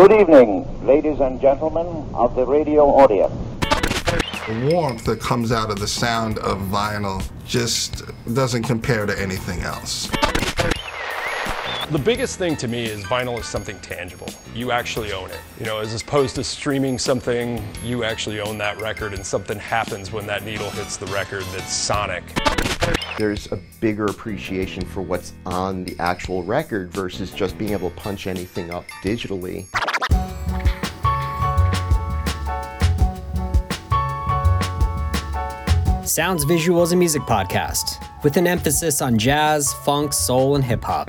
Good evening, ladies and gentlemen of the radio audience. The warmth that comes out of the sound of vinyl just doesn't compare to anything else. The biggest thing to me is vinyl is something tangible. You actually own it. You know, as opposed to streaming something, you actually own that record and something happens when that needle hits the record that's sonic. There's a bigger appreciation for what's on the actual record versus just being able to punch anything up digitally. Sounds Visuals and music podcast with an emphasis on jazz, funk, soul, and hip hop.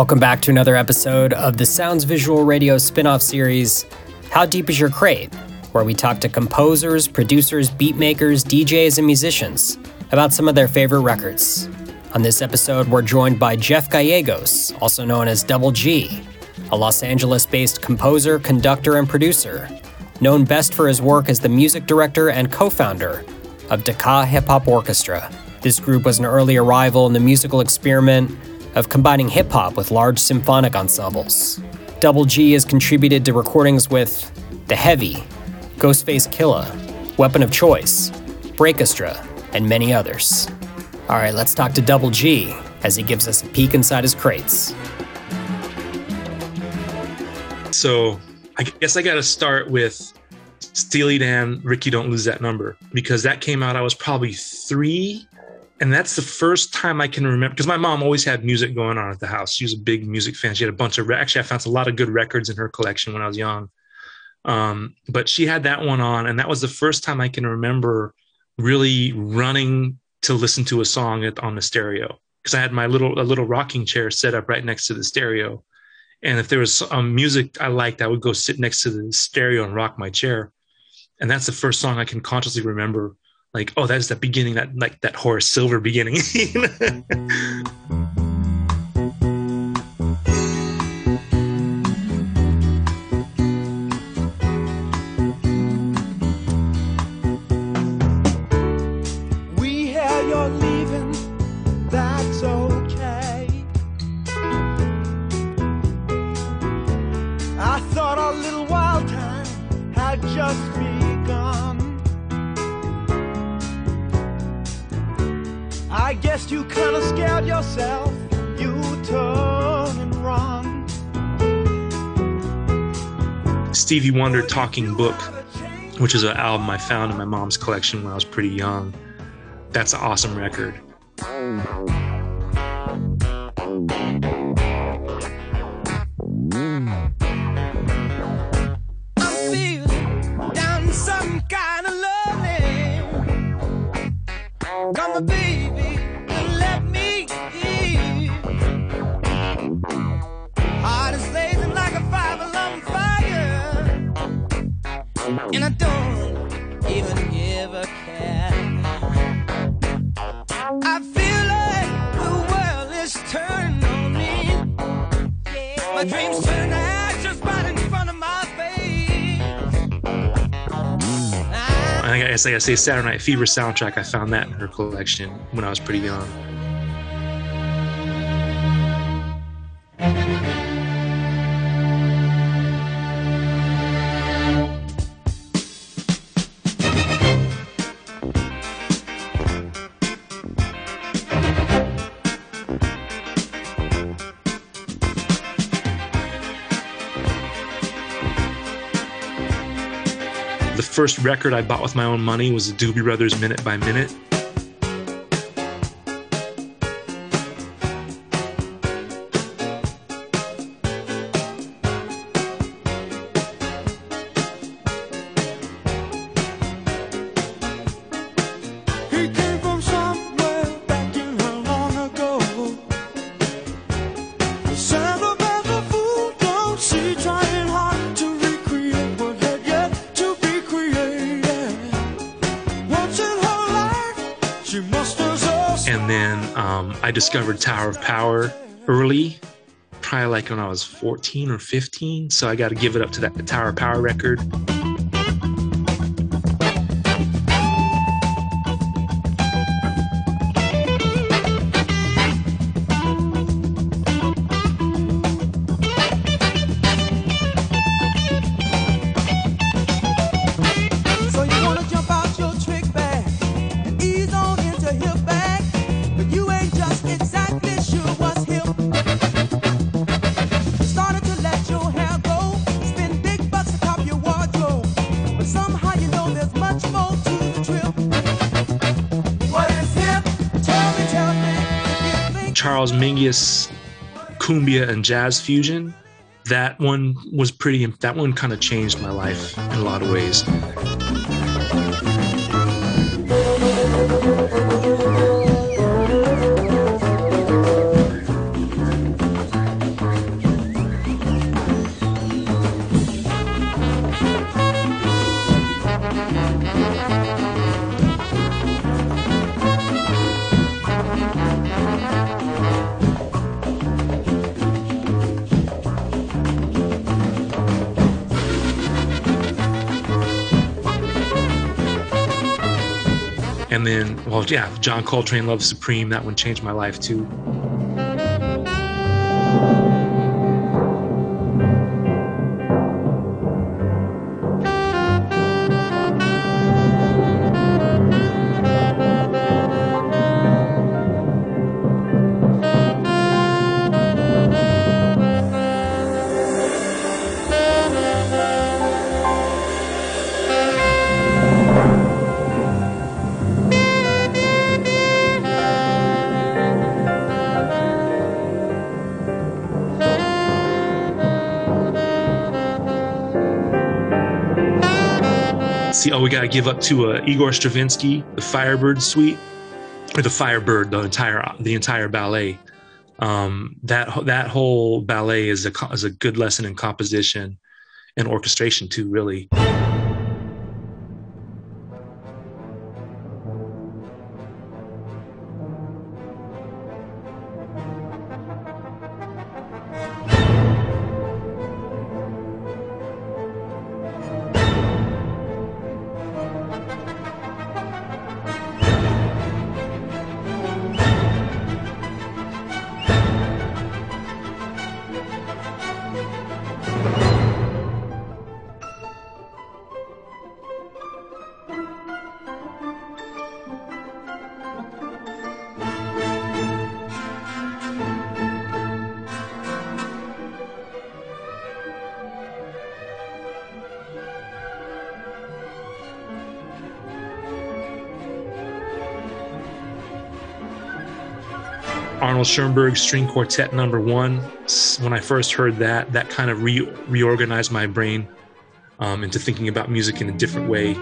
Welcome back to another episode of the Sounds Visual Radio spin off series, How Deep Is Your Crate? where we talk to composers, producers, beatmakers, DJs, and musicians about some of their favorite records. On this episode, we're joined by Geoff Gallegos, also known as Double G, a Los Angeles based composer, conductor, and producer, known best for his work as the music director and co founder of Decca Hip Hop Orchestra. This group was an early arrival in the musical experiment of combining hip hop with large symphonic ensembles. Double G has contributed to recordings with The Heavy, Ghostface Killah, Weapon of Choice, Breakestra, and many others. All right, let's talk to Double G as he gives us a peek inside his crates. So I guess I got to start with Steely Dan, Rikki Don't Lose That Number, because that came out, I was probably three and that's the first time I can remember because my mom always had music going on at the house. She was a big music fan. She had a bunch of actually I found a lot of good records in her collection when I was young. Um, but she had that one on, and that was the first time I can remember really running to listen to a song at, on the stereo because I had my little a little rocking chair set up right next to the stereo, and if there was some music I liked, I would go sit next to the stereo and rock my chair, and that's the first song I can consciously remember like oh that's the beginning that like that Horace Silver beginning mm-hmm. Stevie Wonder Talking Book, which is an album I found in my mom's collection when I was pretty young. That's an awesome record. And I don't even give a care. I feel like the world is turning on me. My dreams turn ashes right in front of my face. I guess like I say, Saturday Night Fever soundtrack. I found that in her collection when I was pretty young. First record I bought with my own money was the Doobie Brothers Minute by Minute. And then um, I discovered Tower of Power early, probably like when I was 14 or 15. So I got to give it up to that Tower of Power record. Charles Mingus, cumbia and jazz fusion. That one was pretty. That one kind of changed my life in a lot of ways. And then, well, yeah, John Coltrane, Love Supreme. That one changed my life too. See, oh, we got to give up to uh, Igor Stravinsky, the Firebird Suite, or the Firebird, the entire the entire ballet. Um, that that whole ballet is a is a good lesson in composition and orchestration too. Really. Arnold Schoenberg String Quartet Number One. When I first heard that, that kind of re- reorganized my brain um, into thinking about music in a different way.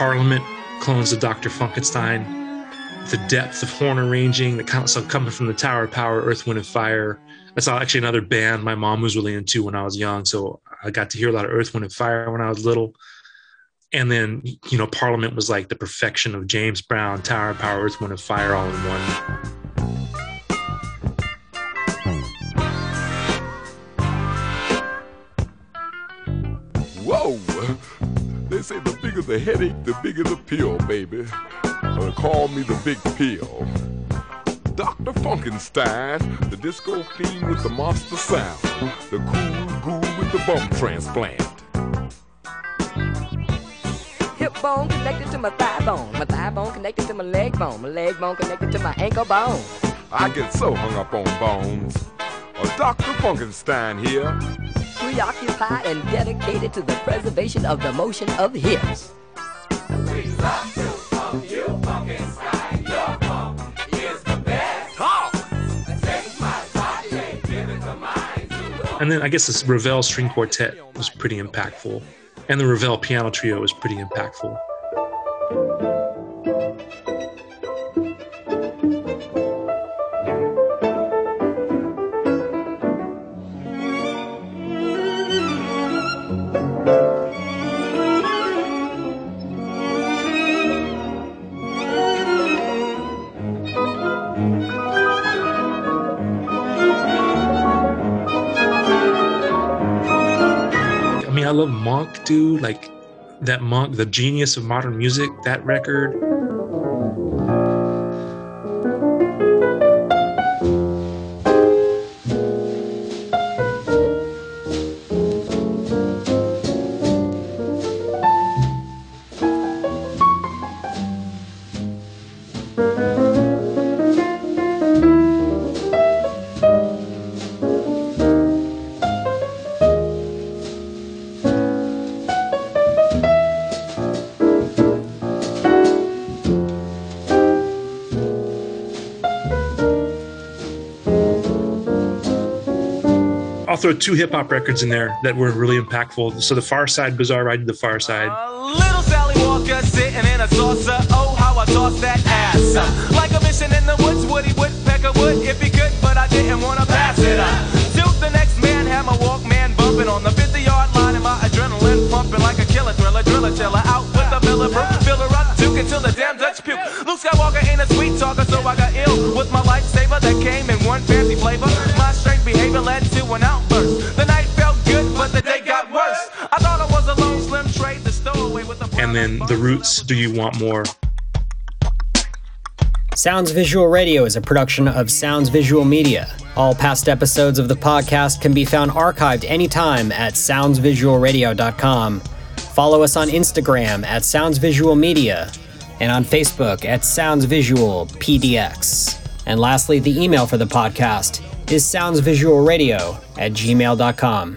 Parliament, clones of Dr. Funkenstein, the depth of horn arranging, the stuff coming from the Tower of Power, Earth, Wind, and Fire. That's actually another band my mom was really into when I was young. So I got to hear a lot of Earth, Wind, and Fire when I was little. And then, you know, Parliament was like the perfection of James Brown, Tower of Power, Earth, Wind, and Fire all in one. The headache, the bigger the pill, baby. Uh, call me the big pill. Dr. Funkenstein, the disco fiend with the monster sound, the cool ghoul with the bum transplant. Hip bone connected to my thigh bone. My thigh bone connected to my leg bone. My leg bone connected to my ankle bone. I get so hung up on bones. Uh, Dr. Funkenstein here. Preoccupied and dedicated to the preservation of the motion of hips. And then I guess this Ravel string quartet was pretty impactful. And the Ravel piano trio was pretty impactful. Love Monk, dude. Like that Monk, the genius of modern music, that record. Throw two hip hop records in there that were really impactful. So the Pharcyde, Bizarre Ride to the Pharcyde. Little Sally Walker sitting in a saucer. Oh, how I toss that ass. Like a mission in the woods, Woody Woodpecker would if he could, but I didn't want to pass it up. And then The Roots, Do You Want More? Sounds Visual Radio is a production of Sounds Visual Media. All past episodes of the podcast can be found archived anytime at soundsvisualradio.com. Follow us on Instagram at Sounds Visual Media and on Facebook at Sounds Visual PDX. And lastly, the email for the podcast is soundsvisualradio at gmail.com.